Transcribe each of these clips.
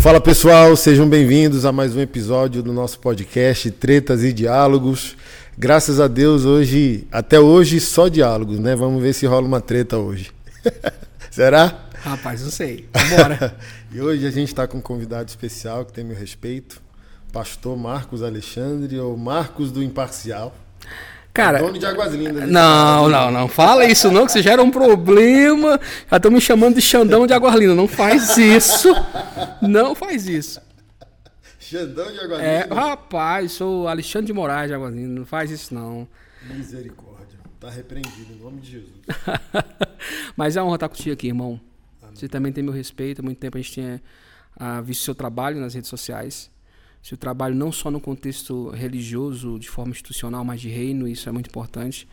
Fala pessoal, sejam bem-vindos a mais um episódio do nosso podcast Tretas e Diálogos. Graças a Deus, hoje, até hoje, só diálogos, né? Vamos ver se rola uma treta hoje. Será? Rapaz, não sei. Bora. e hoje a gente está com um convidado especial que tem meu respeito, pastor Marcos Alexandre, ou Marcos do Imparcial. Cara, dono de Águas Lindas. Não, não, não. Fala isso não, que você gera um problema. Já estão me chamando de Xandão de Águas Lindas. Não faz isso. Não faz isso. Xandão de Águas É, rapaz, sou Alexandre de Moraes de Águas Lindas. Não faz isso não. Misericórdia. Tá repreendido, em nome de Jesus. Mas é uma honra estar contigo aqui, irmão. Você também tem meu respeito. Há muito tempo a gente tinha ah, visto seu trabalho nas redes sociais. Seu trabalho não só no contexto religioso, de forma institucional, mas de reino, isso é muito importante.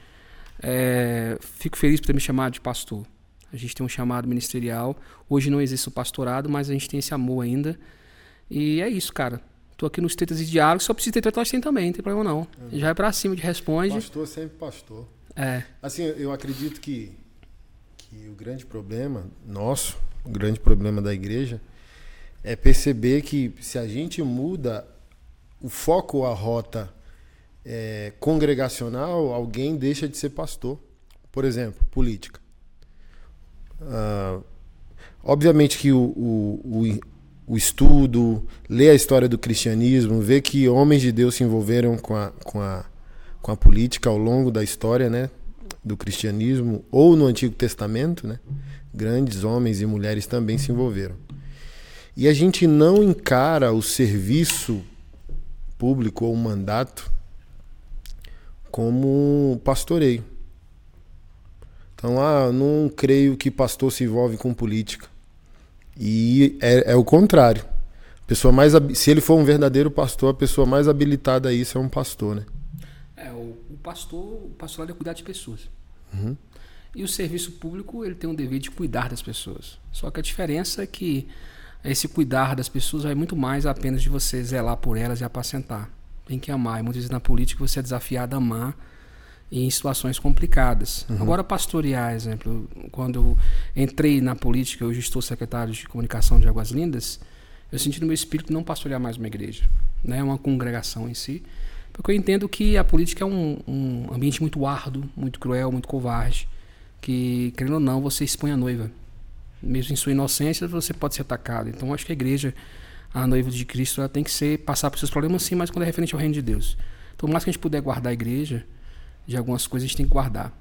É, fico feliz por ter me chamado de pastor. A gente tem um chamado ministerial. Hoje não existe o pastorado, mas a gente tem esse amor ainda. E é isso, cara. Tô aqui nos Tetas e Diálogos. Se eu preciso ter treta, nós tem também, não tem problema não. Uhum. Já é pra cima, de responde. Pastor sempre pastor. É. Assim, eu acredito que, que o grande problema nosso, o grande problema da igreja, é perceber que se a gente muda o foco, a rota é, congregacional, alguém deixa de ser pastor. Por exemplo, política. Uh, obviamente que o, o, o, o, estudo, ler a história do cristianismo, ver que homens de Deus se envolveram com a, com a, com a política ao longo da história né, do cristianismo, ou no Antigo Testamento, né, grandes homens e mulheres também se envolveram. E a gente não encara o serviço público ou o mandato como pastoreio. Então, ah, não creio que pastor se envolve com política. E é, é o contrário. A pessoa mais, se ele for um verdadeiro pastor, a pessoa mais habilitada a isso é um pastor, né? É, o, o pastor, o pastor é cuidar de pessoas. Uhum. E o serviço público, ele tem um dever de cuidar das pessoas. Só que a diferença é que esse cuidar das pessoas vai muito mais apenas de você zelar por elas e apacentar. Tem que amar. E muitas vezes na política você é desafiado a amar em situações complicadas. Uhum. Agora, pastorear, exemplo, quando entrei na política, hoje estou secretário de comunicação de Águas Lindas, eu senti no meu espírito não pastorear mais uma igreja, né, uma congregação em si, porque eu entendo que a política é um, um ambiente muito árduo, muito cruel, muito covarde, que, querendo ou não, você expõe a noiva mesmo em sua inocência, você pode ser atacado. Então, acho que a igreja, a noiva de Cristo, ela tem que ser passar por seus problemas, sim, mas quando é referente ao reino de Deus. Então, mais que a gente puder guardar a igreja, de algumas coisas a gente tem que guardar.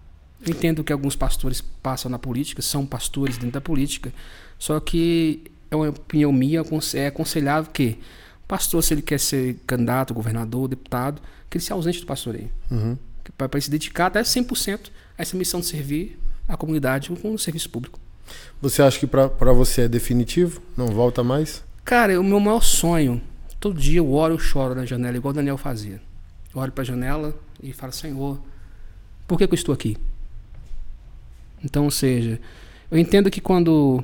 Eu entendo que alguns pastores passam na política, são pastores dentro da política, só que é uma opinião minha, é aconselhável que o pastor, se ele quer ser candidato, governador, deputado, que ele se ausente do pastoreio. Uhum. Para ele se dedicar até 100% a essa missão de servir a comunidade com o serviço público. Você acha que para você é definitivo? Não volta mais? Cara, o meu maior sonho, todo dia eu oro e choro na janela, igual o Daniel fazia. Eu olho para a janela e falo, Senhor, por que, que eu estou aqui? Então, ou seja, eu entendo que quando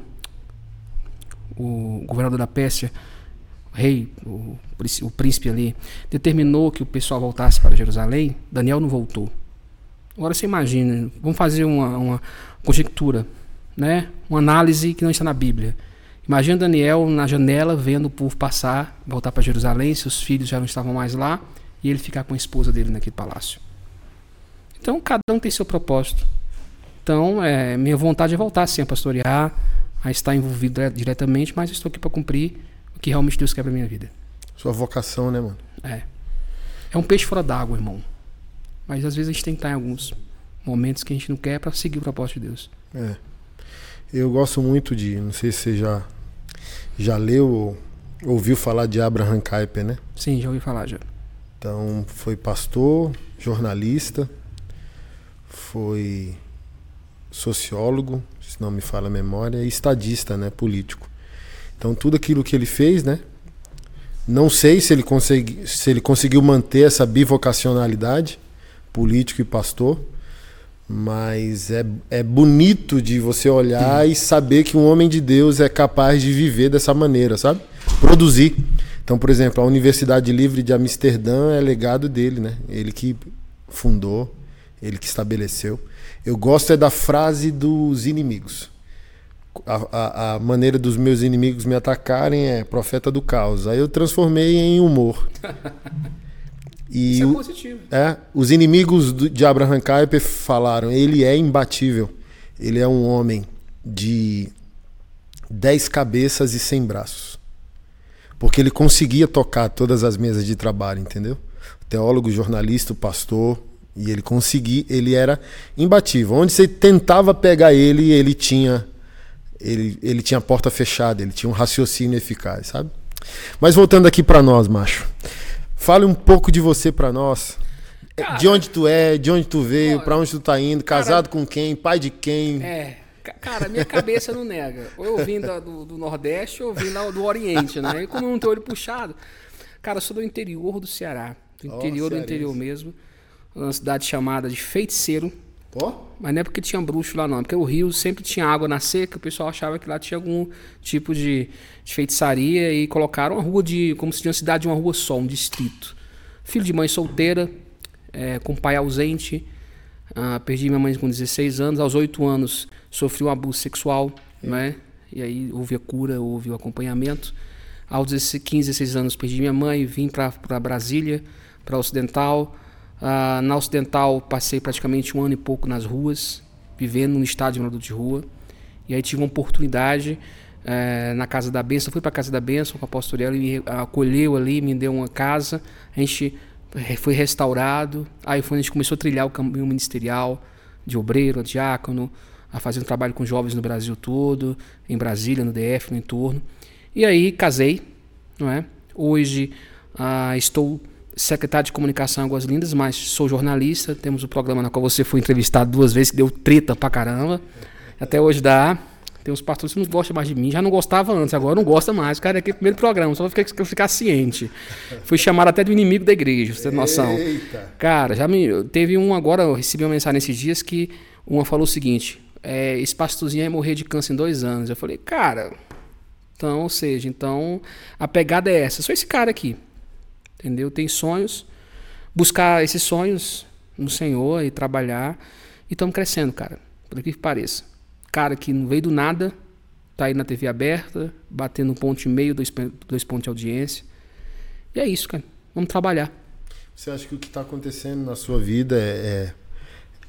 o governador da Pérsia, o rei, o, o príncipe ali, determinou que o pessoal voltasse para Jerusalém, Daniel não voltou. Agora você imagina, vamos fazer uma, uma conjectura né? Uma análise que não está na Bíblia. Imagina Daniel na janela vendo o povo passar, voltar para Jerusalém, seus filhos já não estavam mais lá, e ele ficar com a esposa dele naquele palácio. Então, cada um tem seu propósito. Então, é, minha vontade é voltar sim a pastorear, a estar envolvido diretamente, mas estou aqui para cumprir o que realmente Deus quer para minha vida. Sua vocação, né, mano? É. É um peixe fora d'água, irmão. Mas às vezes a gente tem que estar em alguns momentos que a gente não quer para seguir o propósito de Deus. É. Eu gosto muito de, não sei se você já, já leu ou ouviu falar de Abraham Kuyper, né? Sim, já ouvi falar já. Então, foi pastor, jornalista, foi sociólogo, se não me fala a memória, e estadista, né, político. Então, tudo aquilo que ele fez, né? Não sei se ele, consegui, se ele conseguiu manter essa bivocacionalidade, político e pastor, mas é, é bonito de você olhar e saber que um homem de Deus é capaz de viver dessa maneira, sabe? Produzir. Então, por exemplo, a Universidade Livre de Amsterdã é legado dele, né? Ele que fundou, ele que estabeleceu. Eu gosto é da frase dos inimigos. a, a, a, maneira dos meus inimigos me atacarem é profeta do caos. Aí eu transformei em humor. E Isso é positivo. É, os inimigos de Abraham Kuyper falaram: ele é imbatível. Ele é um homem de dez cabeças e cem braços. Porque ele conseguia tocar todas as mesas de trabalho, entendeu? Teólogo, jornalista, pastor, e ele conseguia, ele era imbatível. Onde você tentava pegar ele, ele tinha ele, ele tinha a porta fechada, ele tinha um raciocínio eficaz, sabe? Mas voltando aqui para nós, macho. Fale um pouco de você para nós. Cara, de onde tu é, de onde tu veio, para onde tu tá indo, casado cara, com quem, pai de quem? É, cara, minha cabeça não nega. Ou eu vim do, do Nordeste ou eu vim lá do Oriente, né? E como eu não tenho olho puxado, cara, eu sou do interior do Ceará. Do interior oh, do interior mesmo uma cidade chamada de Feiticeiro. Mas não é porque tinha bruxo lá, não. Porque o rio sempre tinha água na seca, o pessoal achava que lá tinha algum tipo de, de feitiçaria e colocaram uma rua de. como se fosse uma cidade de uma rua só, um distrito. Filho de mãe solteira, é, com pai ausente. Ah, perdi minha mãe com 16 anos. Aos 8 anos sofri um abuso sexual, é. né? E aí houve a cura, houve o acompanhamento. Aos 15, 16 anos perdi minha mãe, vim para Brasília, para Ocidental. Uh, na Ocidental, passei praticamente um ano e pouco nas ruas, vivendo no estado de morador de rua. E aí tive uma oportunidade uh, na Casa da Bênção. Fui para a Casa da Bênção com a pastor ele me acolheu ali, me deu uma casa. A gente foi restaurado. Aí foi, a gente começou a trilhar o caminho ministerial de obreiro, a diácono, a fazer um trabalho com jovens no Brasil todo, em Brasília, no DF, no entorno. E aí casei, não é? Hoje uh, estou secretário de comunicação Águas Lindas, mas sou jornalista. Temos o programa na qual você foi entrevistado duas vezes, que deu treta pra caramba. Até hoje dá. Tem uns pastores que não gostam mais de mim. Já não gostava antes, agora não gosta mais. Cara, é aqui o primeiro programa, só pra ficar, ficar ciente. Fui chamado até do inimigo da igreja, você tem noção. Eita. Cara, já me. Teve um agora, eu recebi uma mensagem nesses dias que uma falou o seguinte: é, esse pastorzinho ia morrer de câncer em dois anos. Eu falei, cara. Então, ou seja, então a pegada é essa. Sou esse cara aqui entendeu? Tem sonhos, buscar esses sonhos no Senhor e trabalhar. E estamos crescendo, cara, por que pareça. Cara que não veio do nada, tá aí na TV aberta, batendo um ponto e meio, dois, dois pontos de audiência. E é isso, cara. Vamos trabalhar. Você acha que o que está acontecendo na sua vida é,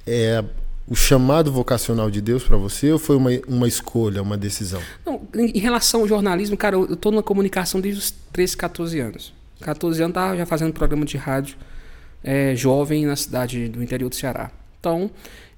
é, é o chamado vocacional de Deus para você ou foi uma, uma escolha, uma decisão? Não, em relação ao jornalismo, cara, eu estou na comunicação desde os 13, 14 anos. 14 anos estava já fazendo programa de rádio é, jovem na cidade do interior do Ceará. Então,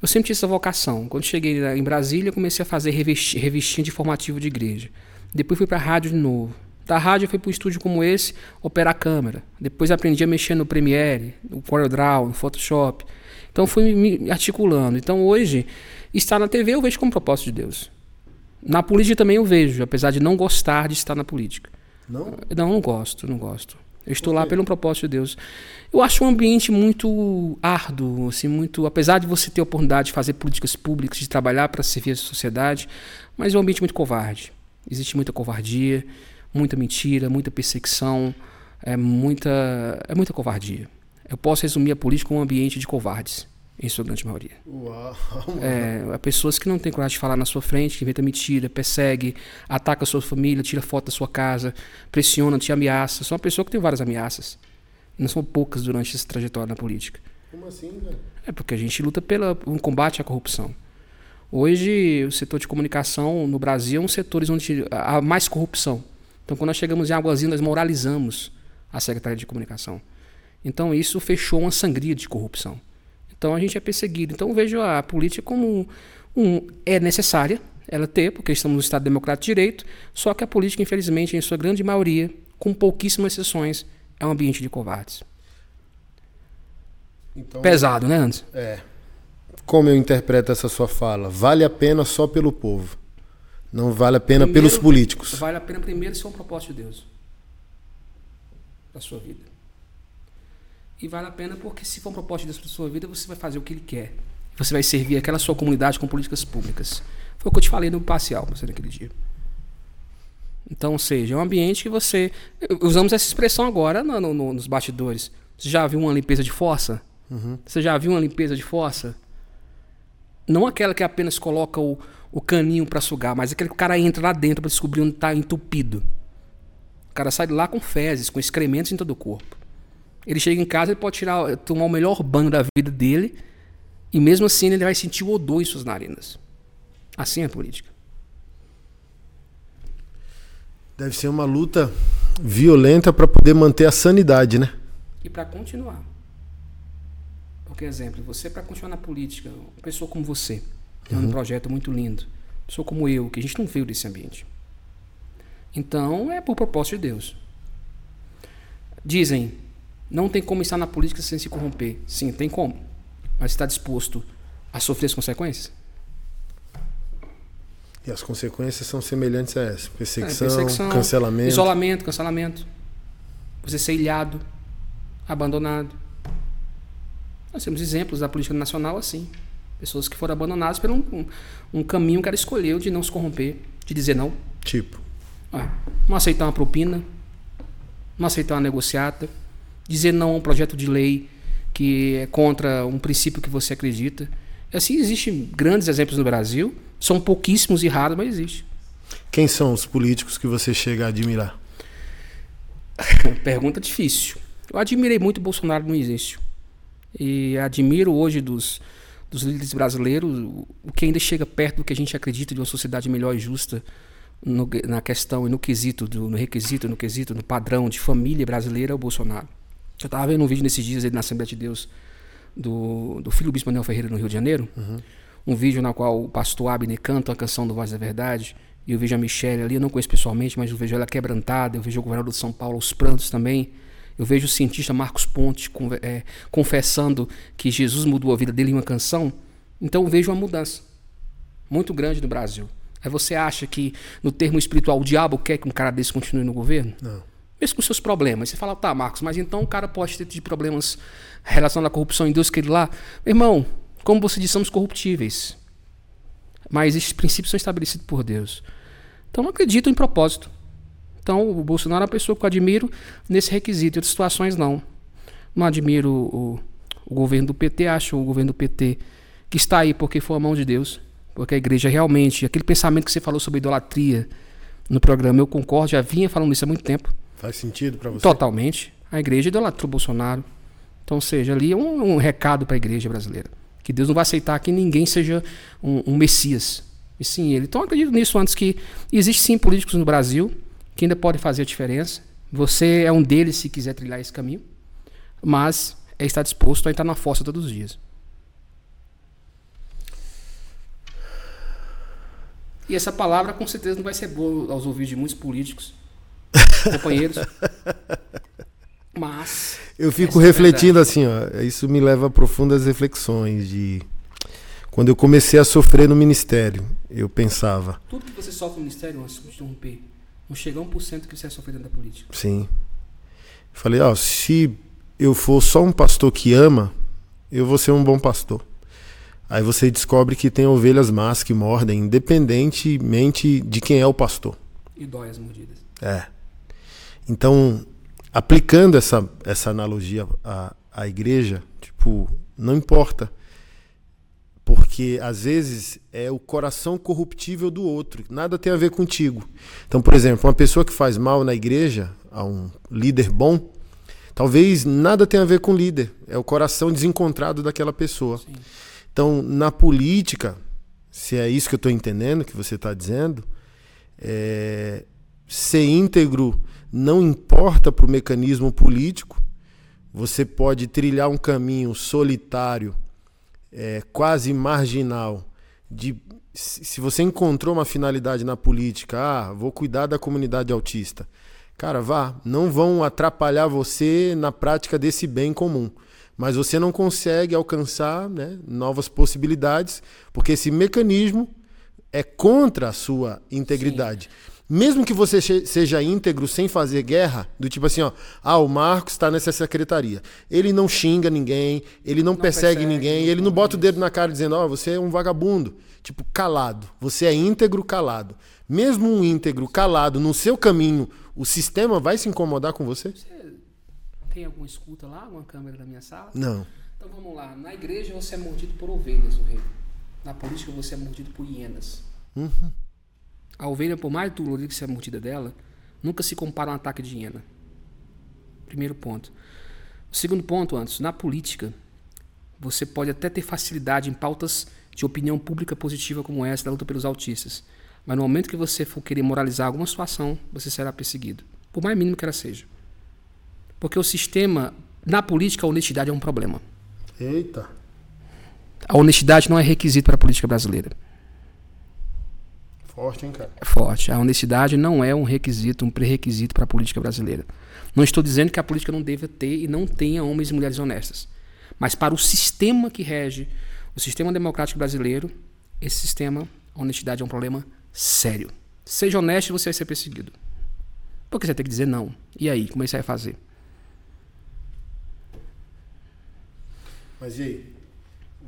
eu sempre tive essa vocação. Quando cheguei em Brasília, comecei a fazer revistinha de formativo de igreja. Depois fui para a rádio de novo. Da rádio eu fui para um estúdio como esse, operar a câmera. Depois aprendi a mexer no Premiere, no CorelDRAW, no Photoshop. Então fui me articulando. Então hoje, estar na TV eu vejo como propósito de Deus. Na política também eu vejo, apesar de não gostar de estar na política. Não? Não, não gosto, não gosto. Eu estou lá pelo propósito de Deus. Eu acho um ambiente muito árduo, assim, muito, apesar de você ter a oportunidade de fazer políticas públicas, de trabalhar para servir a sociedade, mas é um ambiente muito covarde. Existe muita covardia, muita mentira, muita perseguição, é muita, é muita covardia. Eu posso resumir a política como um ambiente de covardes em sua grande maioria. Uau, é, pessoas que não têm coragem de falar na sua frente, que inventa mentira, persegue, ataca a sua família, tira foto da sua casa, pressiona, te ameaça. São uma pessoa que tem várias ameaças. Não são poucas durante essa trajetória na política. Como assim, velho? É porque a gente luta pelo um combate à corrupção. Hoje, o setor de comunicação no Brasil é um setor onde há mais corrupção. Então, quando nós chegamos em Águazinha, nós moralizamos a Secretaria de Comunicação. Então, isso fechou uma sangria de corrupção. Então a gente é perseguido. Então eu vejo a política como um, um, é necessária ela ter, porque estamos no Estado Democrático de Direito, só que a política, infelizmente, em sua grande maioria, com pouquíssimas exceções, é um ambiente de covardes. Então, Pesado, né, Anderson? É. Como eu interpreto essa sua fala? Vale a pena só pelo povo. Não vale a pena primeiro, pelos políticos. Vale a pena primeiro ser um propósito de Deus. Da sua vida. E vale a pena porque se for um propósito de Deus para sua vida, você vai fazer o que ele quer. Você vai servir aquela sua comunidade com políticas públicas. Foi o que eu te falei no parcial, você naquele dia. Então, ou seja, é um ambiente que você. Usamos essa expressão agora no, no, nos bastidores. Você já viu uma limpeza de fossa? Uhum. Você já viu uma limpeza de fossa? Não aquela que apenas coloca o, o caninho para sugar, mas aquele cara entra lá dentro para descobrir onde está entupido. O cara sai de lá com fezes, com excrementos em todo o corpo. Ele chega em casa, ele pode tirar, tomar o melhor banho da vida dele, e mesmo assim ele vai sentir o odor em suas narinas. Assim é a política. Deve ser uma luta violenta para poder manter a sanidade, né? E para continuar. Porque, exemplo, você para continuar na política, uma pessoa como você, tem uhum. um projeto muito lindo, uma pessoa como eu, que a gente não veio desse ambiente. Então, é por propósito de Deus. Dizem, não tem como estar na política sem se corromper. Sim, tem como. Mas está disposto a sofrer as consequências? E as consequências são semelhantes a essa: perseguição, é, perseguição cancelamento. Isolamento, cancelamento. Você ser ilhado, abandonado. Nós temos exemplos da política nacional assim. Pessoas que foram abandonadas por um, um, um caminho que ela escolheu de não se corromper, de dizer não. Tipo. Ah, não aceitar uma propina, não aceitar uma negociata, dizer não a um projeto de lei que é contra um princípio que você acredita. Assim, existem grandes exemplos no Brasil. São pouquíssimos e raros, mas existe. Quem são os políticos que você chega a admirar? Pergunta difícil. Eu admirei muito o Bolsonaro no início. E admiro hoje dos, dos líderes brasileiros o que ainda chega perto do que a gente acredita de uma sociedade melhor e justa no, na questão e no quesito, do, no requisito, no quesito, no padrão de família brasileira é o Bolsonaro. Eu estava vendo um vídeo nesses dias na Assembleia de Deus do, do filho do Bispo Manuel Ferreira no Rio de Janeiro. Uhum. Um vídeo na qual o pastor Abner canta a canção do Voz da Verdade. E eu vejo a Michelle ali, eu não conheço pessoalmente, mas eu vejo ela quebrantada. Eu vejo o governador de São Paulo aos prantos também. Eu vejo o cientista Marcos Ponte é, confessando que Jesus mudou a vida dele em uma canção. Então eu vejo uma mudança muito grande no Brasil. Aí você acha que, no termo espiritual, o diabo quer que um cara desse continue no governo? Não. Com seus problemas. Você fala, tá, Marcos, mas então o cara pode ter de problemas relacionados à corrupção em Deus que ele lá. Irmão, como você disse, somos corruptíveis. Mas esses princípios são estabelecidos por Deus. Então acredito em propósito. Então o Bolsonaro é uma pessoa que eu admiro nesse requisito. Em outras situações, não. Não admiro o, o governo do PT, acho o governo do PT que está aí porque foi a mão de Deus. Porque a igreja realmente, aquele pensamento que você falou sobre idolatria no programa, eu concordo, já vinha falando isso há muito tempo. Faz sentido para você? Totalmente. A igreja idolatrou Bolsonaro. Então, seja, ali é um, um recado para a igreja brasileira. Que Deus não vai aceitar que ninguém seja um, um Messias. E sim ele. Então, acredito nisso antes que existe sim políticos no Brasil que ainda podem fazer a diferença. Você é um deles se quiser trilhar esse caminho. Mas é estar disposto a entrar na força todos os dias. E essa palavra com certeza não vai ser boa aos ouvidos de muitos políticos companheiros. Mas. Eu fico é refletindo é assim, ó. Isso me leva a profundas reflexões de. Quando eu comecei a sofrer no ministério, eu pensava. Tudo que você sofre no ministério, antes de interromper, não chega a 1% que você sofrer dentro da política. Sim. Falei, ó, se eu for só um pastor que ama, eu vou ser um bom pastor. Aí você descobre que tem ovelhas más que mordem, independentemente de quem é o pastor. E dói as mordidas. É. Então, aplicando essa, essa analogia à, à igreja, tipo, não importa. Porque às vezes é o coração corruptível do outro, nada tem a ver contigo. Então, por exemplo, uma pessoa que faz mal na igreja, a um líder bom, talvez nada tenha a ver com o líder, é o coração desencontrado daquela pessoa. Sim. Então, na política, se é isso que eu estou entendendo que você está dizendo, é, ser íntegro não importa para o mecanismo político. Você pode trilhar um caminho solitário, é, quase marginal, de se você encontrou uma finalidade na política, ah, vou cuidar da comunidade autista. Cara, vá, não vão atrapalhar você na prática desse bem comum. Mas você não consegue alcançar né, novas possibilidades, porque esse mecanismo é contra a sua integridade. Sim. Mesmo que você seja íntegro sem fazer guerra, do tipo assim, ó, ah, o Marcos está nessa secretaria. Ele não xinga ninguém, ele não, não persegue, persegue, ninguém, ele não bota o dedo na cara dizendo, ó, oh, você é um vagabundo. Tipo, calado. Você é íntegro calado. Mesmo um íntegro calado no seu caminho, o sistema vai se incomodar com você? Você tem alguma escuta lá, alguma câmera na minha sala? Não. Então vamos lá. Na igreja você é mordido por ovelhas, o rei. Na política você é mordido por hienas. Uhum. A ovelha, por mais dolorida que seja a mordida dela, nunca se compara a um ataque de hiena. Primeiro ponto. O segundo ponto, antes, na política, você pode até ter facilidade em pautas de opinião pública positiva como essa da luta pelos autistas. Mas no momento que você for querer moralizar alguma situação, você será perseguido. Por mais mínimo que ela seja. Porque o sistema, na política, a honestidade é um problema. Eita. A honestidade não é requisito para a política brasileira. Forte, hein, cara? É forte. A honestidade não é um requisito, um pré-requisito para a política brasileira. Não estou dizendo que a política não deva ter e não tenha homens e mulheres honestas. Mas para o sistema que rege, o sistema democrático brasileiro, esse sistema, a honestidade é um problema sério. Seja honesto e você vai ser perseguido. Porque você ter que dizer não. E aí, como é que você vai fazer? Mas e aí?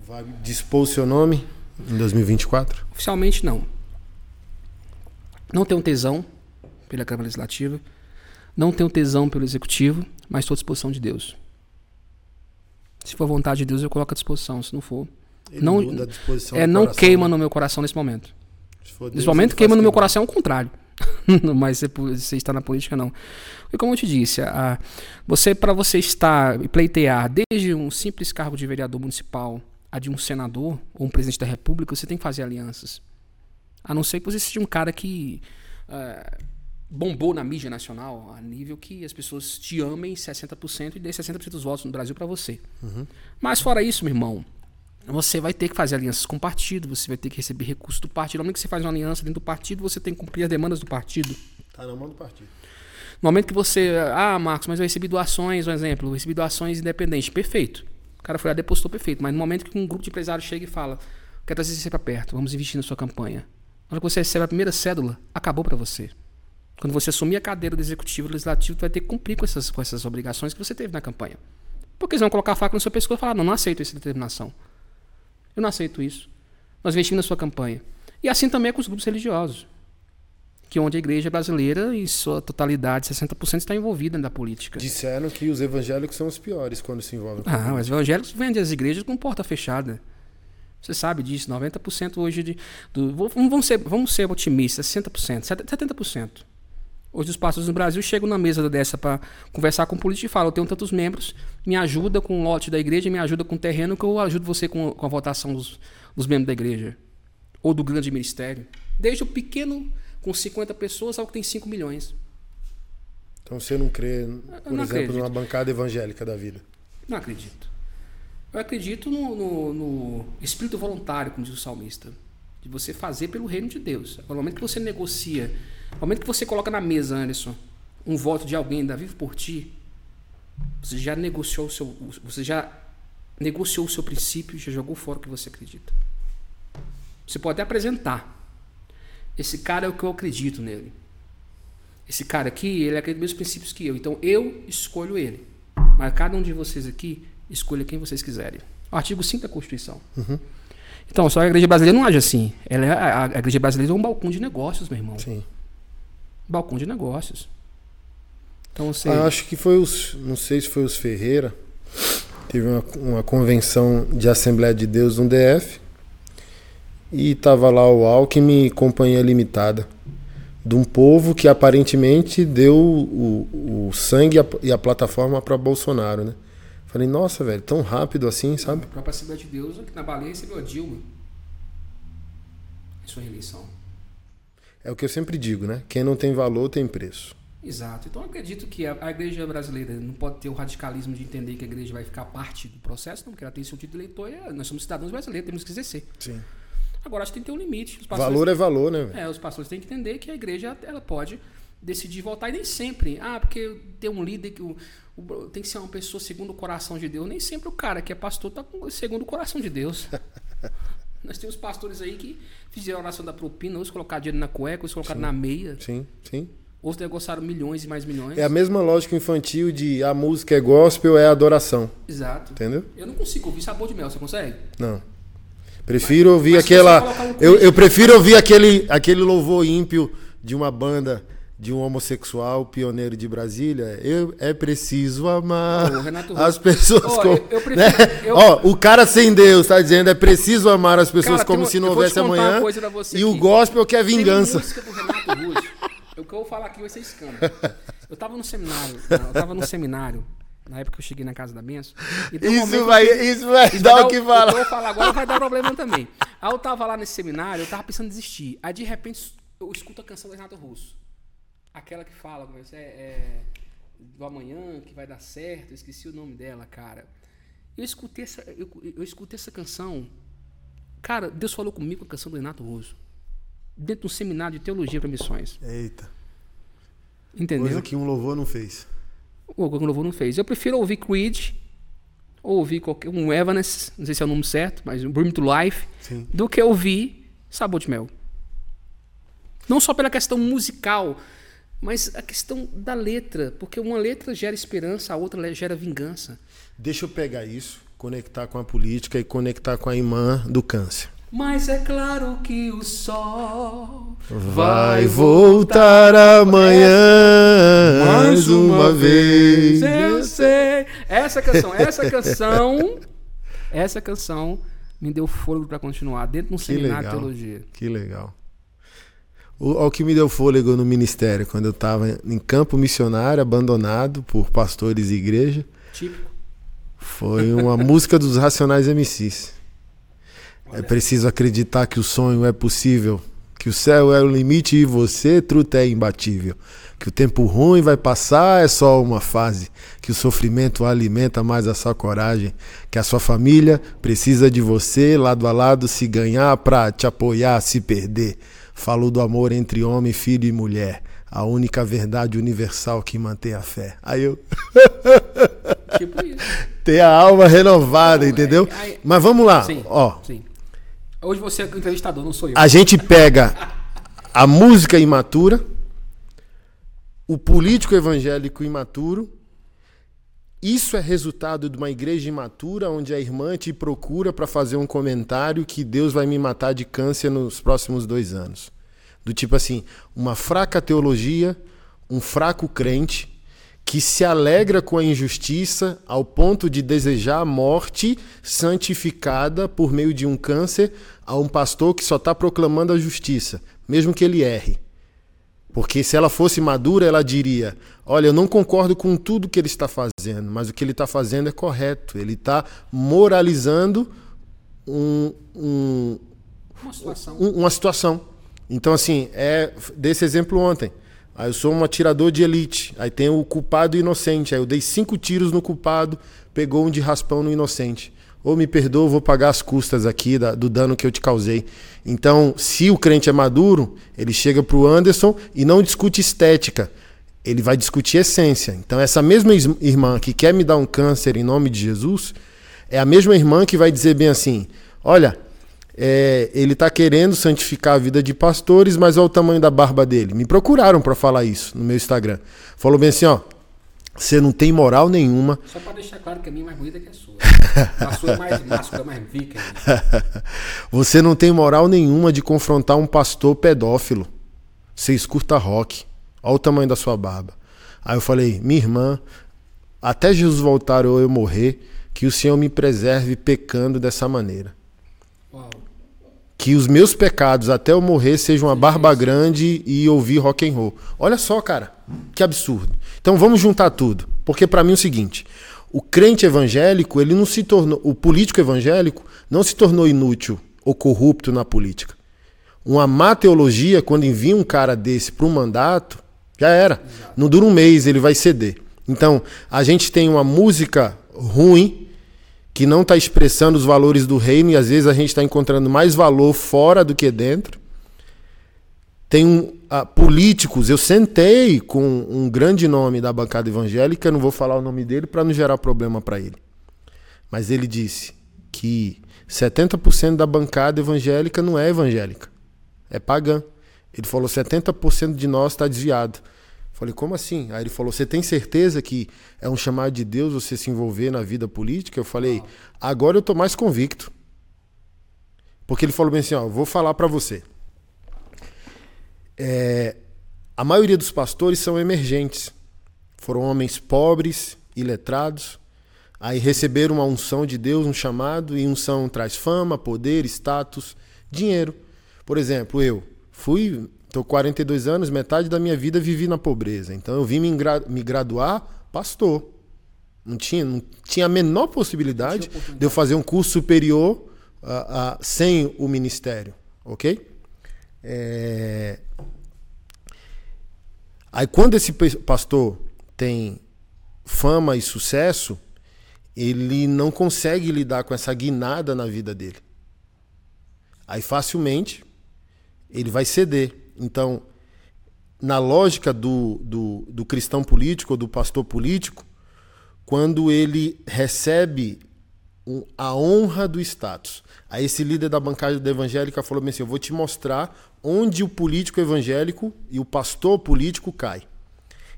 Vai dispor o seu nome em 2024? Oficialmente não. Não tenho tesão pela Câmara Legislativa. Não tenho tesão pelo Executivo, mas estou à disposição de Deus. Se for vontade de Deus, eu coloco à disposição. Se não for. Ele não, é, não coração, queima no meu coração nesse momento. Nesse momento queima no meu coração é o contrário. Mas você, você está na política, não. E como eu te disse, a, você para você estar e pleitear desde um simples cargo de vereador municipal a de um senador ou um presidente da república, você tem que fazer alianças. A não ser que você seja um cara que eh, bombou na mídia nacional a nível que as pessoas te amem 60% e dê 60% dos votos no Brasil para você. Mas fora isso, meu irmão, você vai ter que fazer alianças com o partido, você vai ter que receber recursos do partido. No momento que você faz uma aliança dentro do partido, você tem que cumprir as demandas do partido. Tá na mão do partido. No momento que você. Ah, Marcos, mas eu recebi doações, um exemplo, eu recebi doações independentes. Perfeito. O cara foi lá, depositou perfeito. Mas no momento que um grupo de empresários chega e fala: quero trazer você para perto, vamos investir na sua campanha. Na hora que você recebe a primeira cédula, acabou para você. Quando você assumir a cadeira do executivo legislativo, você vai ter que cumprir com essas, com essas obrigações que você teve na campanha. Porque eles vão colocar a faca no seu pescoço e falar: não, não aceito essa determinação. Eu não aceito isso. Nós investimos na sua campanha. E assim também é com os grupos religiosos. Que onde a igreja brasileira, em sua totalidade, 60% está envolvida na política. Disseram que os evangélicos são os piores quando se envolvem com Ah, os evangélicos vendem as igrejas com porta fechada. Você sabe disso, 90% hoje de. Do, vamos, ser, vamos ser otimistas, 60%, 70%. Hoje os pastores no Brasil chegam na mesa dessa para conversar com o político e falam: eu tenho tantos membros, me ajuda com o lote da igreja, me ajuda com o terreno, que eu ajudo você com, com a votação dos, dos membros da igreja. Ou do grande ministério. Desde o pequeno, com 50 pessoas, ao que tem 5 milhões. Então você não crê, por não exemplo, acredito. numa bancada evangélica da vida. Não acredito. Eu acredito no, no- no espírito voluntário, como diz o salmista. De você fazer pelo reino de Deus. No momento que você negocia, no momento que você coloca na mesa, Anderson, um voto de alguém da Vivo por Ti, você já negociou o seu. Você já negociou o seu princípio já jogou fora o que você acredita. Você pode até apresentar. Esse cara é o que eu acredito nele. Esse cara aqui, ele acredita nos mesmos princípios que eu. Então eu escolho ele. Mas cada um de vocês aqui escolha quem vocês quiserem. O artigo 5 da Constituição. Então, só que a igreja brasileira não age assim. Ela é, a, a igreja brasileira é um balcão de negócios, meu irmão. Sim. Balcão de negócios. Então você. Ah, acho que foi os. Não sei se foi os Ferreira. Teve uma, uma convenção de Assembleia de Deus no DF. E tava lá o Alckmin e Companhia Limitada. De um povo que aparentemente deu o, o sangue e a, e a plataforma para Bolsonaro, né? Falei, nossa, velho, tão rápido assim, sabe? A própria Assembleia de Deus, aqui na baleia, recebeu a Dilma. Em sua reeleição. É o que eu sempre digo, né? Quem não tem valor tem preço. Exato. Então eu acredito que a, a igreja brasileira não pode ter o radicalismo de entender que a igreja vai ficar parte do processo, não, porque ela tem seu título de eleitor e é- nós somos cidadãos brasileiros, temos que exercer. Sim. Agora acho que tem que ter um limite. Pastores- Valor é valor, né, velho? É, os pastores têm que entender que a igreja ela pode decidir votar e nem sempre. Ah, porque tem um líder que o, o- tem que ser uma pessoa segundo o coração de Deus. Nem sempre o cara que é pastor está segundo o coração de Deus. Nós temos pastores aí que fizeram a oração da propina, uns colocaram dinheiro na cueca, outros colocaram na meia, Sim, sim. outros negociaram milhões e mais milhões. É a mesma lógica infantil de a música é gospel, é adoração. Exato. Entendeu? Eu não consigo ouvir sabor de mel, você consegue? Não. Prefiro ouvir mas aquela. um eu, eu prefiro ouvir aquele, aquele louvor ímpio de uma banda de um homossexual pioneiro de Brasília, eu, é preciso amar Ô, as pessoas oh, como. Eu, eu prefiro, né? eu... oh, o cara sem Deus está dizendo é preciso amar as pessoas Cara, como se não houvesse amanhã. E aqui. o gospel quer vingança. Tem música do Renato Russo. o que eu vou falar aqui vai ser escândalo. Eu estava no seminário, eu tava no seminário, na época que eu cheguei na casa da benção. Isso vai, isso vai isso dar o que falar. Que eu vou falar agora vai dar problema também. Aí eu tava lá nesse seminário, eu tava pensando em desistir. Aí de repente eu escuto a canção do Renato Russo. Aquela que fala, mas é, é, do amanhã, que vai dar certo, eu esqueci o nome dela, cara. Eu escutei essa, eu, eu escutei essa canção. Cara, Deus falou comigo com a canção do Renato Russo. Dentro de um seminário de teologia para missões. Eita. Entendeu? Coisa que um louvor não fez. O um louvor não fez. Eu prefiro ouvir Creed, ou ouvir qualquer, um Evanescence, não sei se é o nome certo, mas um Bring to Life, Sim. do que ouvir Sabor de Mel. Não só pela questão musical, mas a questão da letra, porque uma letra gera esperança, a outra gera vingança. Deixa eu pegar isso, conectar com a política e conectar com a irmã do câncer. Mas é claro que o sol vai voltar amanhã mais uma vez. Eu sei. Essa canção, essa canção, essa canção me deu fôlego para continuar dentro de um seminário de teologia. Que legal. O, o que me deu fôlego no ministério, quando eu estava em campo missionário, abandonado por pastores e igreja. Típico. Foi uma música dos Racionais MCs. Olha. É preciso acreditar que o sonho é possível, que o céu é o limite e você, truta, é imbatível. Que o tempo ruim vai passar, é só uma fase. Que o sofrimento alimenta mais a sua coragem. Que a sua família precisa de você, lado a lado, se ganhar pra te apoiar, se perder. Falou do amor entre homem, filho e mulher. A única verdade universal que mantém a fé. Aí eu. Tipo isso. Ter a alma renovada, não, entendeu? É, é, Mas vamos lá. Sim, ó. Sim. Hoje você é o entrevistador, não sou eu. A gente pega a música imatura, o político evangélico imaturo. Isso é resultado de uma igreja imatura onde a irmã te procura para fazer um comentário que Deus vai me matar de câncer nos próximos dois anos. Do tipo assim, uma fraca teologia, um fraco crente que se alegra com a injustiça ao ponto de desejar a morte santificada por meio de um câncer a um pastor que só está proclamando a justiça, mesmo que ele erre. Porque se ela fosse madura, ela diria: Olha, eu não concordo com tudo que ele está fazendo, mas o que ele está fazendo é correto. Ele está moralizando um, um, uma, situação. Um, uma situação. Então, assim, é desse exemplo ontem. Aí eu sou um atirador de elite. Aí tem o culpado e o inocente. Aí eu dei cinco tiros no culpado, pegou um de raspão no inocente. Ou me perdoa, vou pagar as custas aqui da, do dano que eu te causei. Então, se o crente é maduro, ele chega para o Anderson e não discute estética. Ele vai discutir essência. Então, essa mesma irmã que quer me dar um câncer em nome de Jesus, é a mesma irmã que vai dizer bem assim: olha, é, ele está querendo santificar a vida de pastores, mas olha o tamanho da barba dele. Me procuraram para falar isso no meu Instagram. Falou bem assim, ó, você não tem moral nenhuma. Só para deixar claro que a minha é mais bonita que a sua. A sua é mais máscula, é mais viking. Você não tem moral nenhuma de confrontar um pastor pedófilo. Você escuta rock. Olha o tamanho da sua barba. Aí eu falei, minha irmã, até Jesus voltar ou eu morrer, que o Senhor me preserve pecando dessa maneira. Uau que os meus pecados até eu morrer sejam uma barba grande e ouvir rock and roll. Olha só, cara, que absurdo. Então vamos juntar tudo, porque para mim é o seguinte, o crente evangélico, ele não se tornou, o político evangélico não se tornou inútil ou corrupto na política. Uma má teologia, quando envia um cara desse para um mandato, já era. Não dura um mês, ele vai ceder. Então, a gente tem uma música ruim, que não está expressando os valores do reino e às vezes a gente está encontrando mais valor fora do que dentro. Tem um, uh, políticos, eu sentei com um grande nome da bancada evangélica, não vou falar o nome dele para não gerar problema para ele. Mas ele disse que 70% da bancada evangélica não é evangélica, é pagã. Ele falou 70% de nós está desviado. Falei, como assim? Aí ele falou: Você tem certeza que é um chamado de Deus você se envolver na vida política? Eu falei: Agora eu tô mais convicto. Porque ele falou bem assim: Ó, vou falar para você. É, A maioria dos pastores são emergentes. Foram homens pobres, iletrados. Aí receberam uma unção de Deus, um chamado, e unção traz fama, poder, status, dinheiro. Por exemplo, eu fui, estou 42 anos, metade da minha vida vivi na pobreza. Então eu vim me, me graduar pastor. Não tinha, não tinha a menor possibilidade, de eu fazer um curso superior uh, uh, sem o ministério, ok? É... Aí quando esse pastor tem fama e sucesso, ele não consegue lidar com essa guinada na vida dele. Aí facilmente ele vai ceder. Então, na lógica do, do, do cristão político ou do pastor político, quando ele recebe a honra do status. Aí esse líder da bancada evangélica falou assim: Eu vou te mostrar onde o político evangélico e o pastor político cai.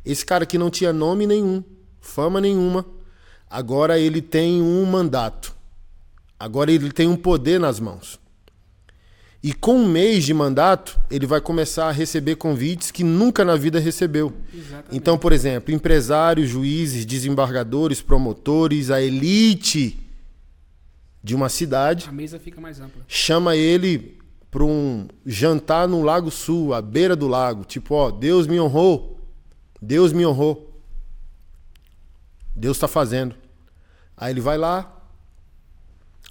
Esse cara que não tinha nome nenhum, fama nenhuma, agora ele tem um mandato. Agora ele tem um poder nas mãos. E com um mês de mandato, ele vai começar a receber convites que nunca na vida recebeu. Exatamente. Então, por exemplo, empresários, juízes, desembargadores, promotores, a elite de uma cidade. A mesa fica mais ampla. Chama ele para um jantar no Lago Sul, à beira do lago. Tipo, ó, Deus me honrou. Deus me honrou. Deus está fazendo. Aí ele vai lá.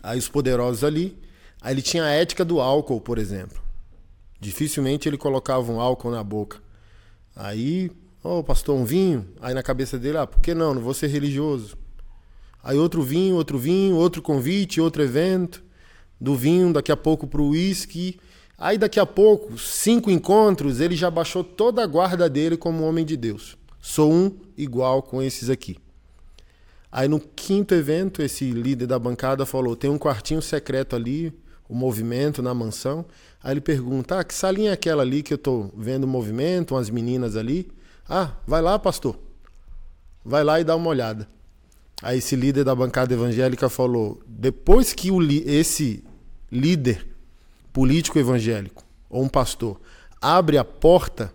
Aí os poderosos ali. Aí ele tinha a ética do álcool, por exemplo. Dificilmente ele colocava um álcool na boca. Aí, ó, oh, pastor, um vinho. Aí na cabeça dele, ah, por que não? Não vou ser religioso. Aí outro vinho, outro vinho, outro convite, outro evento. Do vinho, daqui a pouco para o uísque. Aí daqui a pouco, cinco encontros, ele já baixou toda a guarda dele como homem de Deus. Sou um igual com esses aqui. Aí no quinto evento, esse líder da bancada falou: tem um quartinho secreto ali, o movimento na mansão. Aí ele pergunta: ah, que salinha é aquela ali que eu tô vendo o movimento, umas meninas ali? Ah, vai lá, pastor. Vai lá e dá uma olhada. Aí esse líder da bancada evangélica falou: depois que o, esse líder político evangélico ou um pastor abre a porta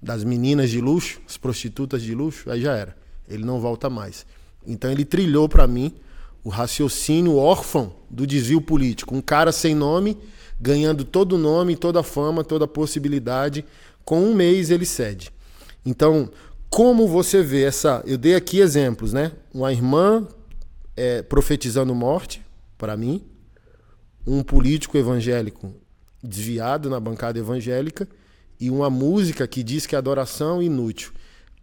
das meninas de luxo, as prostitutas de luxo, aí já era. Ele não volta mais. Então ele trilhou para mim o raciocínio órfão do desvio político. Um cara sem nome, ganhando todo o nome, toda a fama, toda a possibilidade. Com um mês ele cede. Então, como você vê essa. Eu dei aqui exemplos, né? Uma irmã é, profetizando morte, para mim. Um político evangélico desviado na bancada evangélica. E uma música que diz que é adoração inútil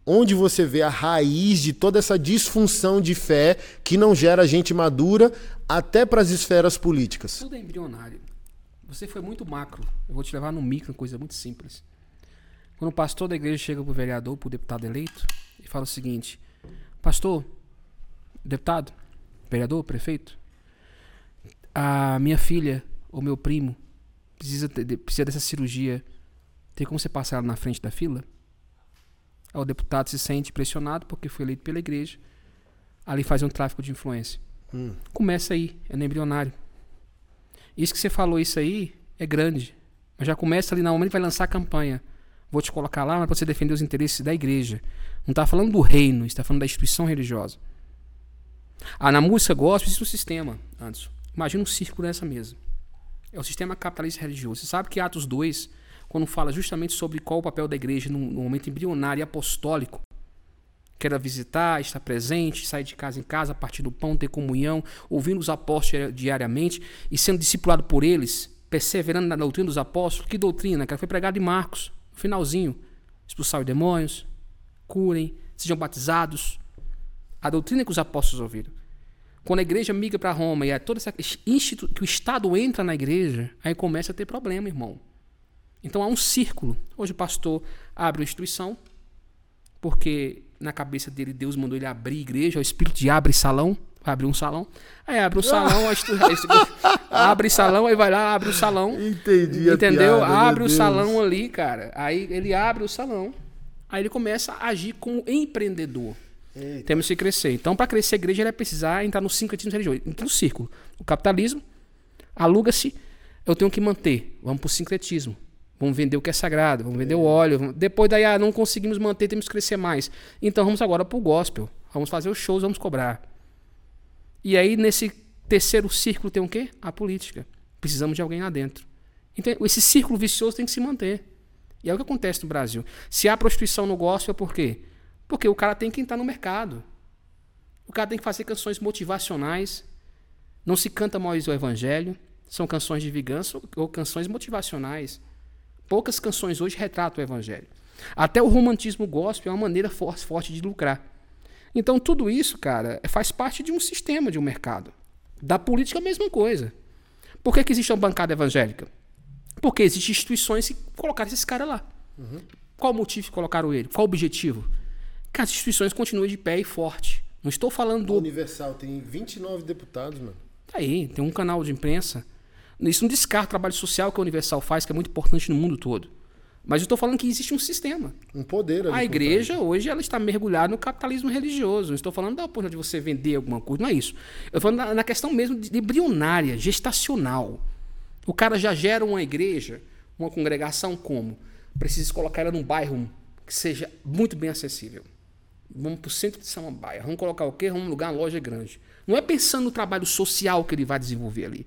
onde você vê a raiz de toda essa disfunção de fé que não gera gente madura até para as esferas políticas. Tudo é embrionário. Você foi muito macro. Eu vou te levar no micro, coisa muito simples. Quando o pastor da igreja chega para o vereador, para o deputado eleito, e fala o seguinte: Pastor, deputado, vereador, prefeito, a minha filha ou meu primo precisa, precisa dessa cirurgia. Tem como você passar ela na frente da fila? o deputado se sente pressionado porque foi eleito pela igreja, ali faz um tráfico de influência. Hum. Começa aí, é no embrionário. Isso que você falou, isso aí, é grande. Mas já começa ali na momento vai lançar a campanha. Vou te colocar lá, mas para você defender os interesses da igreja. Não está falando do reino, está falando da instituição religiosa. Ah, na música gospel existe um sistema, Anderson. Imagina um círculo nessa mesa. É o sistema capitalista religioso. Você sabe que Atos 2 quando fala justamente sobre qual o papel da igreja no, no momento embrionário e apostólico, que era visitar, estar presente, sair de casa em casa, partir do pão, ter comunhão, ouvindo os apóstolos diariamente e sendo discipulado por eles, perseverando na doutrina dos apóstolos. Que doutrina? Que foi pregada em Marcos, finalzinho. Expulsar os demônios, curem, sejam batizados. A doutrina que os apóstolos ouviram. Quando a igreja migra para Roma e é toda essa institu que o Estado entra na igreja, aí começa a ter problema, irmão. Então há um círculo. Hoje o pastor abre uma instituição, porque na cabeça dele Deus mandou ele abrir igreja, o espírito de abre salão, abre um salão. Aí abre um salão, abre salão, aí vai lá, abre o salão. Entendi. Entendeu? Piada, abre o salão ali, cara. Aí ele abre o salão. Aí ele começa a agir como empreendedor. Eita. Temos que crescer. Então, para crescer a igreja, ele vai precisar entrar no sincretismo religioso, no círculo. O capitalismo aluga-se, eu tenho que manter. Vamos para o sincretismo. Vamos vender o que é sagrado, vamos vender o óleo. Depois daí, ah, não conseguimos manter, temos que crescer mais. Então vamos agora para o gospel. Vamos fazer os shows, vamos cobrar. E aí, nesse terceiro círculo, tem o quê? A política. Precisamos de alguém lá dentro. Então, esse círculo vicioso tem que se manter. E é o que acontece no Brasil. Se há prostituição no gospel, por quê? Porque o cara tem que entrar no mercado. O cara tem que fazer canções motivacionais. Não se canta mais o evangelho. São canções de vingança ou canções motivacionais. Poucas canções hoje retratam o evangelho. Até o romantismo gospel é uma maneira forte de lucrar. Então tudo isso, cara, faz parte de um sistema, de um mercado. Da política a mesma coisa. Por que, que existe uma bancada evangélica? Porque existem instituições que colocaram esses caras lá. Uhum. Qual o motivo que colocaram ele? Qual o objetivo? Que as instituições continuem de pé e forte. Não estou falando do. Universal tem 29 deputados, mano. Tá aí, tem um canal de imprensa. Isso não descarta o trabalho social que a Universal faz, que é muito importante no mundo todo. Mas eu estou falando que existe um sistema. Um poder ali A igreja, hoje, ela está mergulhada no capitalismo religioso. Não estou falando da oportunidade de você vender alguma coisa, não é isso. Eu estou falando na, questão mesmo de, de embrionária, gestacional. O cara já gera uma igreja, uma congregação como? Precisa colocar ela num bairro que seja muito bem acessível. Vamos para o centro de Samambaia. Vamos colocar o quê? Vamos lugar uma loja grande. Não é pensando no trabalho social que ele vai desenvolver ali.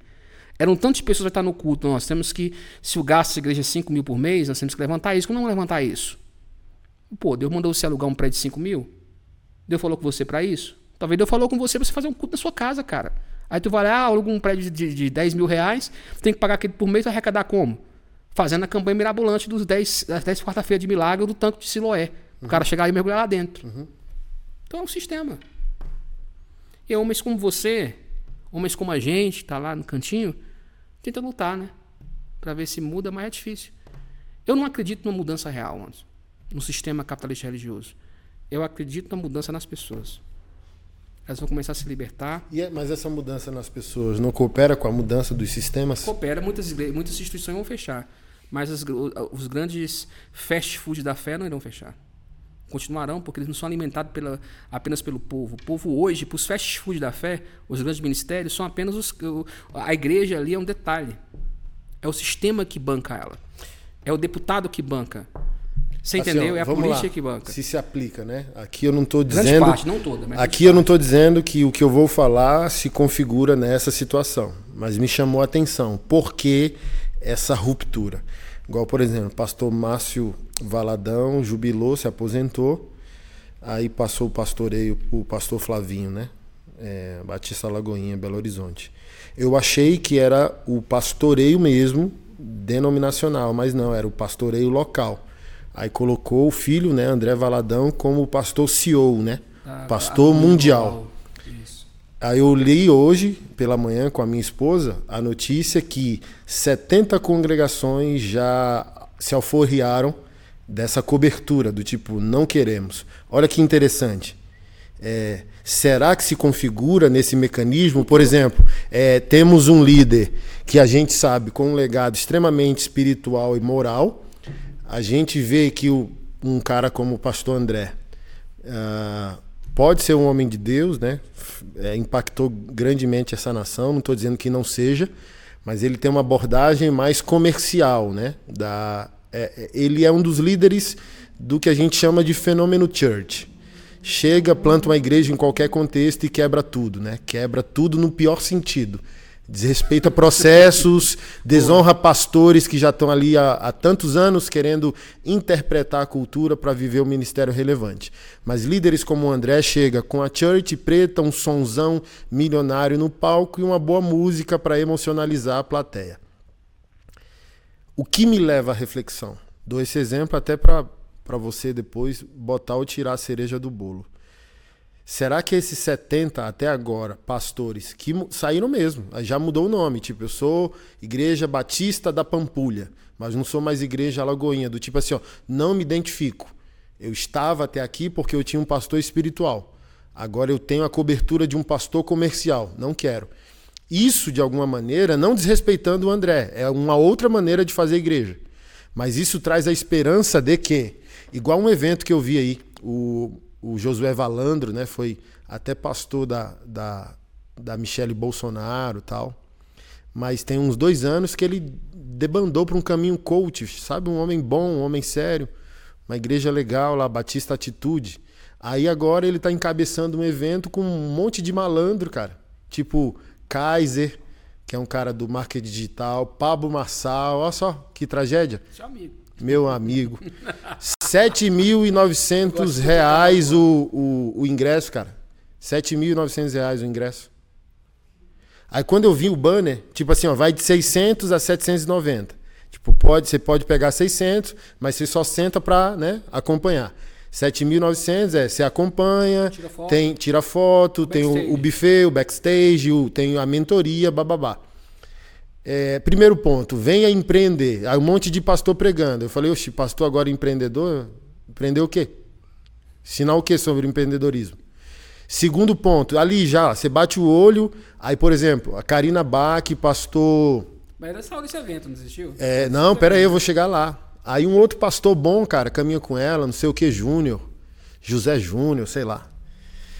Eram tantas pessoas que estar no culto. Nós temos que, se o gasto da igreja é 5 mil por mês, nós temos que levantar isso. Como não levantar isso? Pô, Deus mandou você alugar um prédio de 5 mil? Deus falou com você para isso? Talvez Deus falou com você para você fazer um culto na sua casa, cara. Aí tu vai lá, ah, aluga um prédio de, de 10 mil reais, tem que pagar aquele por mês, vai arrecadar como? Fazendo a campanha mirabolante dos 10, das 10 quarta-feira de milagre do tanque de Siloé. O cara chegar e mergulhar lá dentro. Uhum. Então é um sistema. E homens como você, homens como a gente, tá lá no cantinho, tenta lutar, né? Pra ver se muda, mas é difícil. Eu não acredito numa mudança real, mano, no sistema capitalista religioso. Eu acredito na mudança nas pessoas elas vão começar a se libertar. É, mas essa mudança nas pessoas não coopera com a mudança dos sistemas? Coopera, muitas, muitas instituições vão fechar. Mas as, os grandes fast food da fé não irão fechar. Continuarão, porque eles não são alimentados pela, apenas pelo povo. O povo hoje, para os fast food da fé, os grandes ministérios, são apenas os. A igreja ali é um detalhe. É o sistema que banca ela. É o deputado que banca. Você assim, entendeu? Ó, é a política lá. que banca. Se se aplica, né? Aqui eu não estou dizendo. Parte, não toda, aqui eu não estou dizendo que o que eu vou falar se configura nessa situação. Mas me chamou a atenção. Por que essa ruptura? Igual, por exemplo, o pastor Márcio Valadão jubilou, se aposentou. Aí passou o pastoreio, o pastor Flavinho, né? É, Batista Lagoinha, Belo Horizonte. Eu achei que era o pastoreio mesmo, denominacional, mas não, era o pastoreio local. Aí colocou o filho, né, André Valadão, como pastor CEO, né? Ah, pastor mundial. Isso. Aí eu li hoje, pela manhã, com a minha esposa, a notícia que 70 congregações já se alforriaram dessa cobertura, do tipo, não queremos. Olha que interessante. É, será que se configura nesse mecanismo? Por exemplo, é, temos um líder que a gente sabe com um legado extremamente espiritual e moral, a gente vê que o, um cara como o pastor André uh, pode ser um homem de Deus, né? É, impactou grandemente essa nação, não estou dizendo que não seja, mas ele tem uma abordagem mais comercial, né? Da, é, é, ele é um dos líderes do que a gente chama de fenômeno church. Chega, planta uma igreja em qualquer contexto e quebra tudo, né? Quebra tudo no pior sentido desrespeita processos, desonra pastores que já estão ali há, há, tantos anos querendo interpretar a cultura para viver o um ministério relevante. Mas líderes como o André chega com a church preta, um sonzão milionário no palco e uma boa música para emocionalizar a plateia. O que me leva à reflexão? Dou esse exemplo até para você depois botar ou tirar a cereja do bolo. Será que esses 70 até agora pastores que saíram mesmo, já mudou o nome, tipo, eu sou Igreja Batista da Pampulha, mas não sou mais Igreja Alagoinha, do tipo assim, ó, não me identifico. Eu estava até aqui porque eu tinha um pastor espiritual. Agora eu tenho a cobertura de um pastor comercial, não quero. Isso, de alguma maneira, não desrespeitando o André, é uma outra maneira de fazer igreja. Mas isso traz a esperança de que, igual um evento que eu vi aí, o o Josué Valandro, né, foi até pastor da, da, da Michele Bolsonaro tal. mas tem uns dois anos que ele debandou para um caminho coach, sabe? Um homem bom, um homem sério, uma igreja legal lá, Batista Atitude. Aí agora ele está encabeçando um evento com um monte de malandro, cara. Tipo Kaiser, que é um cara do marketing digital, Pablo Marçal, olha só que tragédia. Seu amigo. Meu amigo. 7.900 reais o, o, o ingresso, cara. 7.900 reais o ingresso. Aí quando eu vi o banner, tipo assim, ó, vai de 600 a 790. Tipo, pode, você pode pegar 600, mas você só senta para né, acompanhar. 7.900 é, você acompanha, Tira foto. tem tira foto, tem o, o buffet, o backstage, o, tem a mentoria, bababá. É, primeiro ponto, venha empreender. Aí um monte de pastor pregando. Eu falei, oxe, pastor agora empreendedor? Empreender o quê? Ensinar o que sobre empreendedorismo? Segundo ponto, ali já, você bate o olho, aí, por exemplo, a Karina Bach, pastor. Mas era só desse evento, não existiu? É, não, pera aí, eu vou chegar lá. Aí um outro pastor bom, cara, caminha com ela, não sei o que, Júnior, José Júnior, sei lá.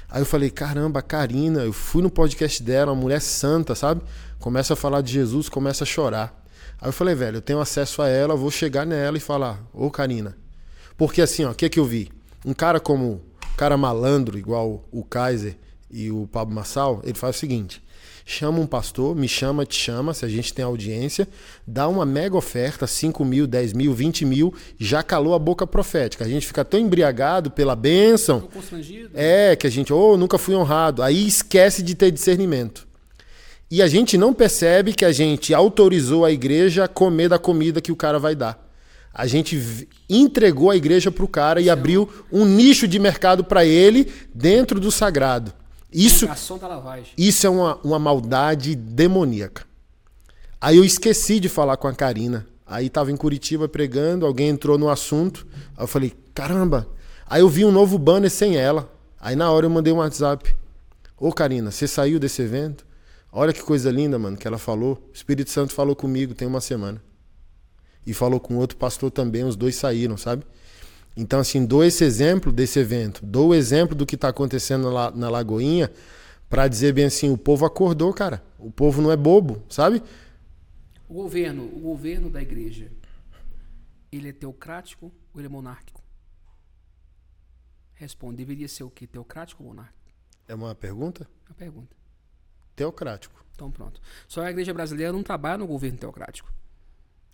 Aí eu falei, caramba, Karina, eu fui no podcast dela, uma mulher santa, sabe? Começa a falar de Jesus, começa a chorar. Aí eu falei, velho, eu tenho acesso a ela, vou chegar nela e falar, ô Karina. Porque assim, ó, o que que eu vi? Um cara como, um cara malandro, igual o Kaiser e o Pablo Massal, ele faz o seguinte: chama um pastor, me chama, te chama, se a gente tem audiência, dá uma mega oferta, 5 mil, 10 mil, 20 mil, já calou a boca profética. A gente fica tão embriagado pela bênção. Constrangido. É, que a gente, oh, nunca fui honrado. Aí esquece de ter discernimento. E a gente não percebe que a gente autorizou a igreja a comer da comida que o cara vai dar. A gente entregou a igreja para o cara e abriu um nicho de mercado para ele dentro do sagrado. Isso, lavagem. isso é uma, uma maldade demoníaca. Aí eu esqueci de falar com a Karina. Aí tava em Curitiba pregando, alguém entrou no assunto. Aí eu falei, caramba. Aí eu vi um novo banner sem ela. Aí na hora eu mandei um WhatsApp. Ô Karina, você saiu desse evento? Olha que coisa linda, mano, que ela falou. O Espírito Santo falou comigo tem uma semana. E falou com outro pastor também, os dois saíram, sabe? Então, assim, dou esse exemplo desse evento, dou o exemplo do que está acontecendo lá na Lagoinha, para dizer bem assim: o povo acordou, cara. O povo não é bobo, sabe? O governo, o governo da igreja, ele é teocrático ou ele é monárquico? Responde, deveria ser o quê? Teocrático ou monárquico? É uma pergunta? É a pergunta. Teocrático. Então pronto. Só a igreja brasileira não trabalha no governo teocrático.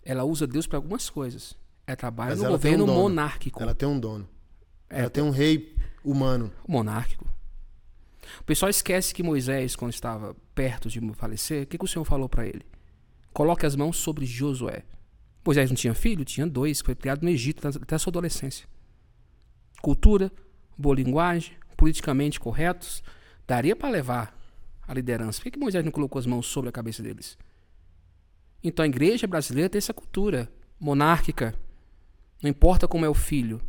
Ela usa Deus para algumas coisas. Ela trabalha Mas no ela governo um monárquico. Ela tem um dono. É, Ela tem um rei humano. monárquico. O pessoal esquece que Moisés, quando estava perto de falecer, o que, que o Senhor falou para ele? Coloque as mãos sobre Josué. Moisés não tinha filho? Tinha dois. Foi criado no Egito até a sua adolescência. Cultura, boa linguagem, politicamente corretos, daria para levar a liderança. Por que, que Moisés não colocou as mãos sobre a cabeça deles? Então a igreja brasileira tem essa cultura monárquica. Não importa como é o filho,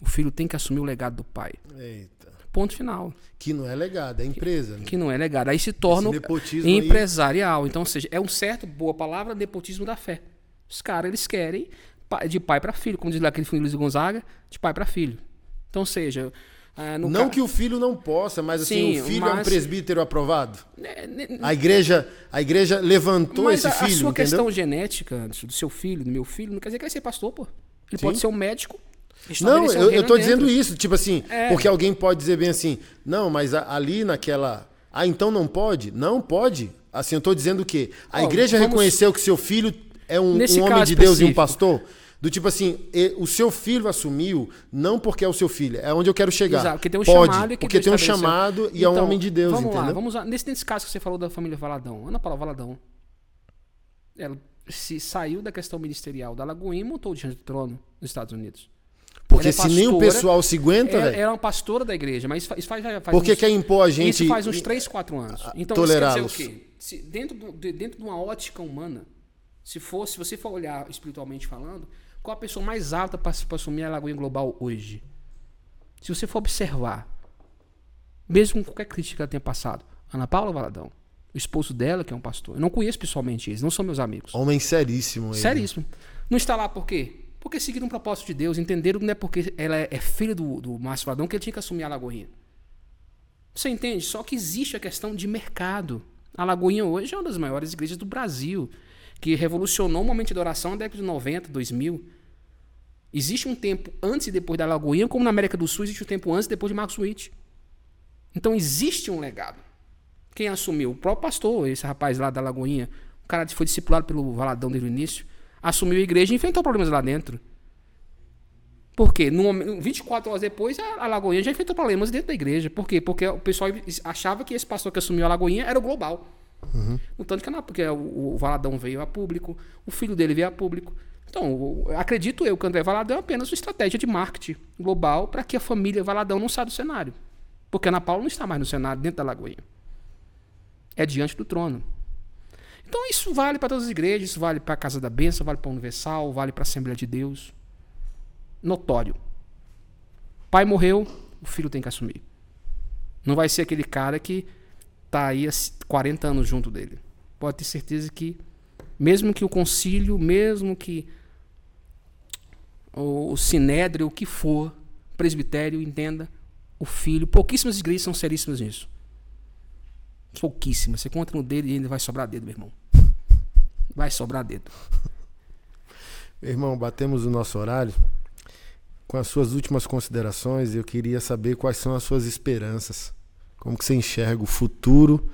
o filho tem que assumir o legado do pai. Eita. Ponto final. Que não é legado, é empresa. né? Que não é legado. Aí se torna nepotismo aí- empresarial. Então, ou seja, é um certo, boa palavra, nepotismo da fé. Os caras, eles querem de pai para filho, como diz lá aquele filme Luiz Gonzaga, de pai para filho. Então, ou seja, ah, Não ca- que o filho não possa, mas assim, Sim, o filho é um mas- presbítero aprovado. né, A igreja, a igreja levantou mas esse a, filho, a sua entendeu? questão genética, do seu filho, do meu filho, não quer dizer que ele vai ser pastor, pô. Ele Sim. pode ser um médico. Não, eu, eu tô dentro. dizendo isso, tipo assim, É. porque alguém pode dizer bem assim, não, mas ali naquela. Ah, então não pode? Não pode. Assim, eu tô dizendo o quê? A igreja vamos- reconheceu que seu filho é um, um homem de Deus e um específico. pastor? Do tipo assim, o seu filho assumiu, não porque é o seu filho, é onde eu quero chegar. Exato, porque tem um pode, chamado e que porque Deus tem um chamado e é um Então, homem de Deus, vamos entendeu? Lá, vamos lá. Nesse, nesse caso que você falou da família Valadão, Ana Paula Valadão, ela se saiu da questão ministerial da Lagoinha e montou diante do trono nos Estados Unidos. Porque é se nem o pastora, pessoal se aguenta, Ela, velho. ela é uma pastora da igreja, mas isso faz, já faz Por que quer impor a gente. Isso faz uns 3, 4 anos. Então, isso quer dizer o tolerá-los. quê? Se dentro, do- de, dentro de uma ótica humana, se, for, se você for olhar espiritualmente falando, qual a pessoa mais alta para assumir a Lagoinha Global hoje? Se você for observar, mesmo com qualquer crítica que ela tenha passado, Ana Paula Valadão, o esposo dela, que é um pastor, eu não conheço pessoalmente eles, não são meus amigos. Homem seríssimo. ele. Seríssimo. Não está lá por quê? Porque seguiram um propósito de Deus, entenderam que não é porque ela é, filha do, do Márcio Valadão que ele tinha que assumir a Lagoinha. Você entende? Só que existe a questão de mercado. A Lagoinha hoje é uma das maiores igrejas do Brasil, que revolucionou o momento de adoração na década de 90, 2000. Existe um tempo antes e depois da Lagoinha, como na América do Sul existe um tempo antes e depois de Marcos Witt. Então existe um legado. Quem assumiu? O próprio pastor, esse rapaz lá da Lagoinha, o cara foi discipulado pelo Valadão desde o início, assumiu a igreja e enfrentou problemas lá dentro. Por quê? No, 24 horas depois, a, Lagoinha já enfrentou problemas dentro da igreja. Por quê? Porque o pessoal achava que esse pastor que assumiu a Lagoinha era o global. Uhum. No tanto que porque o, o, Valadão veio a público, o filho dele veio a público. Então, acredito eu que o André Valadão é apenas uma estratégia de marketing global para que a família Valadão não saia do cenário. Porque Ana Paula não está mais no cenário, dentro da Lagoinha. É diante do trono. Então, isso vale para todas as igrejas, isso vale para a Casa da Bênção, vale para a Universal, vale para a Assembleia de Deus notório. Pai morreu, o filho tem que assumir. Não vai ser aquele cara que tá aí há 40 anos junto dele. Pode ter certeza que, mesmo que o concílio, mesmo que o sinédrio, o que for, presbitério, entenda, o filho, pouquíssimas igrejas são seríssimas nisso. Pouquíssimas. Você conta no dedo e ainda vai sobrar dedo, meu irmão. Vai sobrar dedo. Meu irmão, batemos o nosso horário com as suas últimas considerações, eu queria saber quais são as suas esperanças. Como que você enxerga o futuro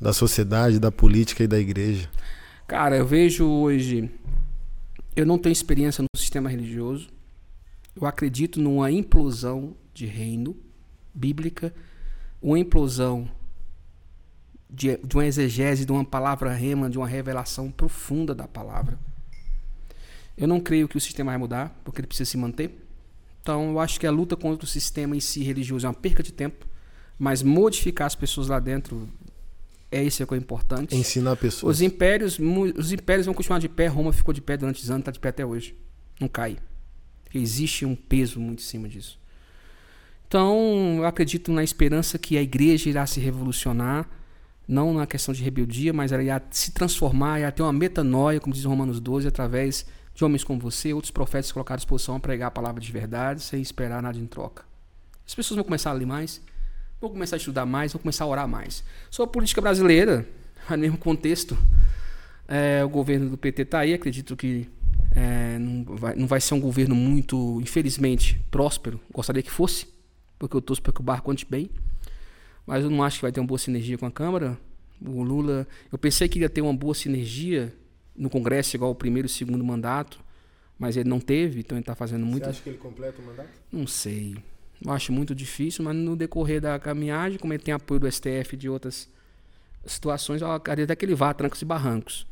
da sociedade, da política e da igreja? Cara, eu vejo hoje. Eu não tenho experiência no sistema religioso. Eu acredito numa implosão de reino bíblica, uma implosão de, de uma exegese, de uma palavra rema, de uma revelação profunda da palavra. Eu não creio que o sistema vai mudar, porque ele precisa se manter. Então, eu acho que a luta contra o sistema em si religioso é uma perca de tempo, mas modificar as pessoas lá dentro é isso que é importante. Ensinar pessoas. Os impérios, os impérios vão continuar de pé. Roma ficou de pé durante anos, está de pé até hoje. Não cai. Existe um peso muito em cima disso. Então, eu acredito na esperança que a igreja irá se revolucionar, não na questão de rebeldia, mas ela irá se transformar, irá ter uma metanoia, como diz Romanos 12, através de homens como você, outros profetas colocaram à disposição a pregar a palavra de verdade sem esperar nada em troca. As pessoas vão começar a ler mais, vão começar a estudar mais, vão começar a orar mais. Sobre a política brasileira, no mesmo contexto, é, o governo do PT está aí, acredito que é, não, vai, não vai ser um governo muito, infelizmente, próspero. Gostaria que fosse, porque eu torço para que o barco ande bem. Mas eu não acho que vai ter uma boa sinergia com a Câmara. O Lula, eu pensei que ia ter uma boa sinergia no Congresso igual o primeiro e o segundo mandato, mas ele não teve, então ele está fazendo muito. Você acha que ele completa o mandato? Não sei. Eu acho muito difícil, mas no decorrer da caminhagem, como ele tem apoio do STF e de outras situações, eu acredito até que ele vá a trancos e barrancos.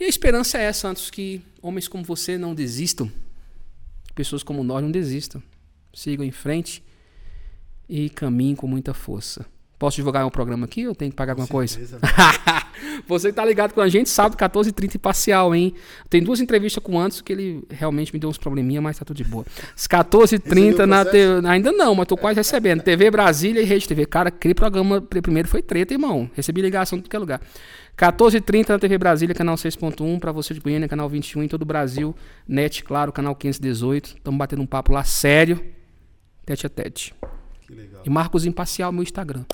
E a esperança é essa, antes que homens como você não desistam, pessoas como nós não desistam. Sigam em frente e caminhem com muita força. Posso divulgar um programa aqui ou tenho que pagar com alguma certeza, coisa? Você que tá ligado com a gente sabe 14h30 imparcial, hein? Tem duas entrevistas com o Anderson que ele realmente me deu uns probleminha, mas tá tudo de boa. Às 14h30 na TV. Ainda não, mas tô quase recebendo. TV Brasília e Rede TV. Cara, aquele programa primeiro foi treta, irmão. Recebi ligação de qualquer lugar. 14h30 na TV Brasília, canal 6.1, para você de Goiânia, canal 21 em todo o Brasil. Net, claro, canal 518. Estamos batendo um papo lá sério, tete a tete. Que legal. E Marcos Imparcial, meu Instagram.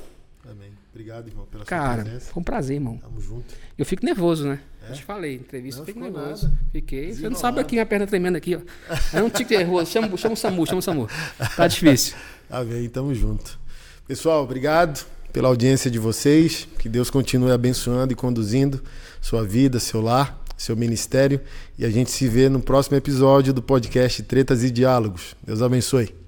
Obrigado, irmão, pela Cara, sua presença. foi um prazer, irmão. Tamo junto. Eu fico nervoso, né? É? Eu te falei, entrevista, não, fico nervoso. Nada. Fiquei. Você não sabe aqui minha perna tremendo aqui, ó. É um tique nervoso. Chama, chama o SAMU, chama o SAMU. Tá difícil. Tá bem, tamo junto. Pessoal, obrigado pela audiência de vocês. Que Deus continue abençoando e conduzindo sua vida, seu lar, seu ministério. E a gente se vê no próximo episódio do podcast Tretas e Diálogos. Deus abençoe.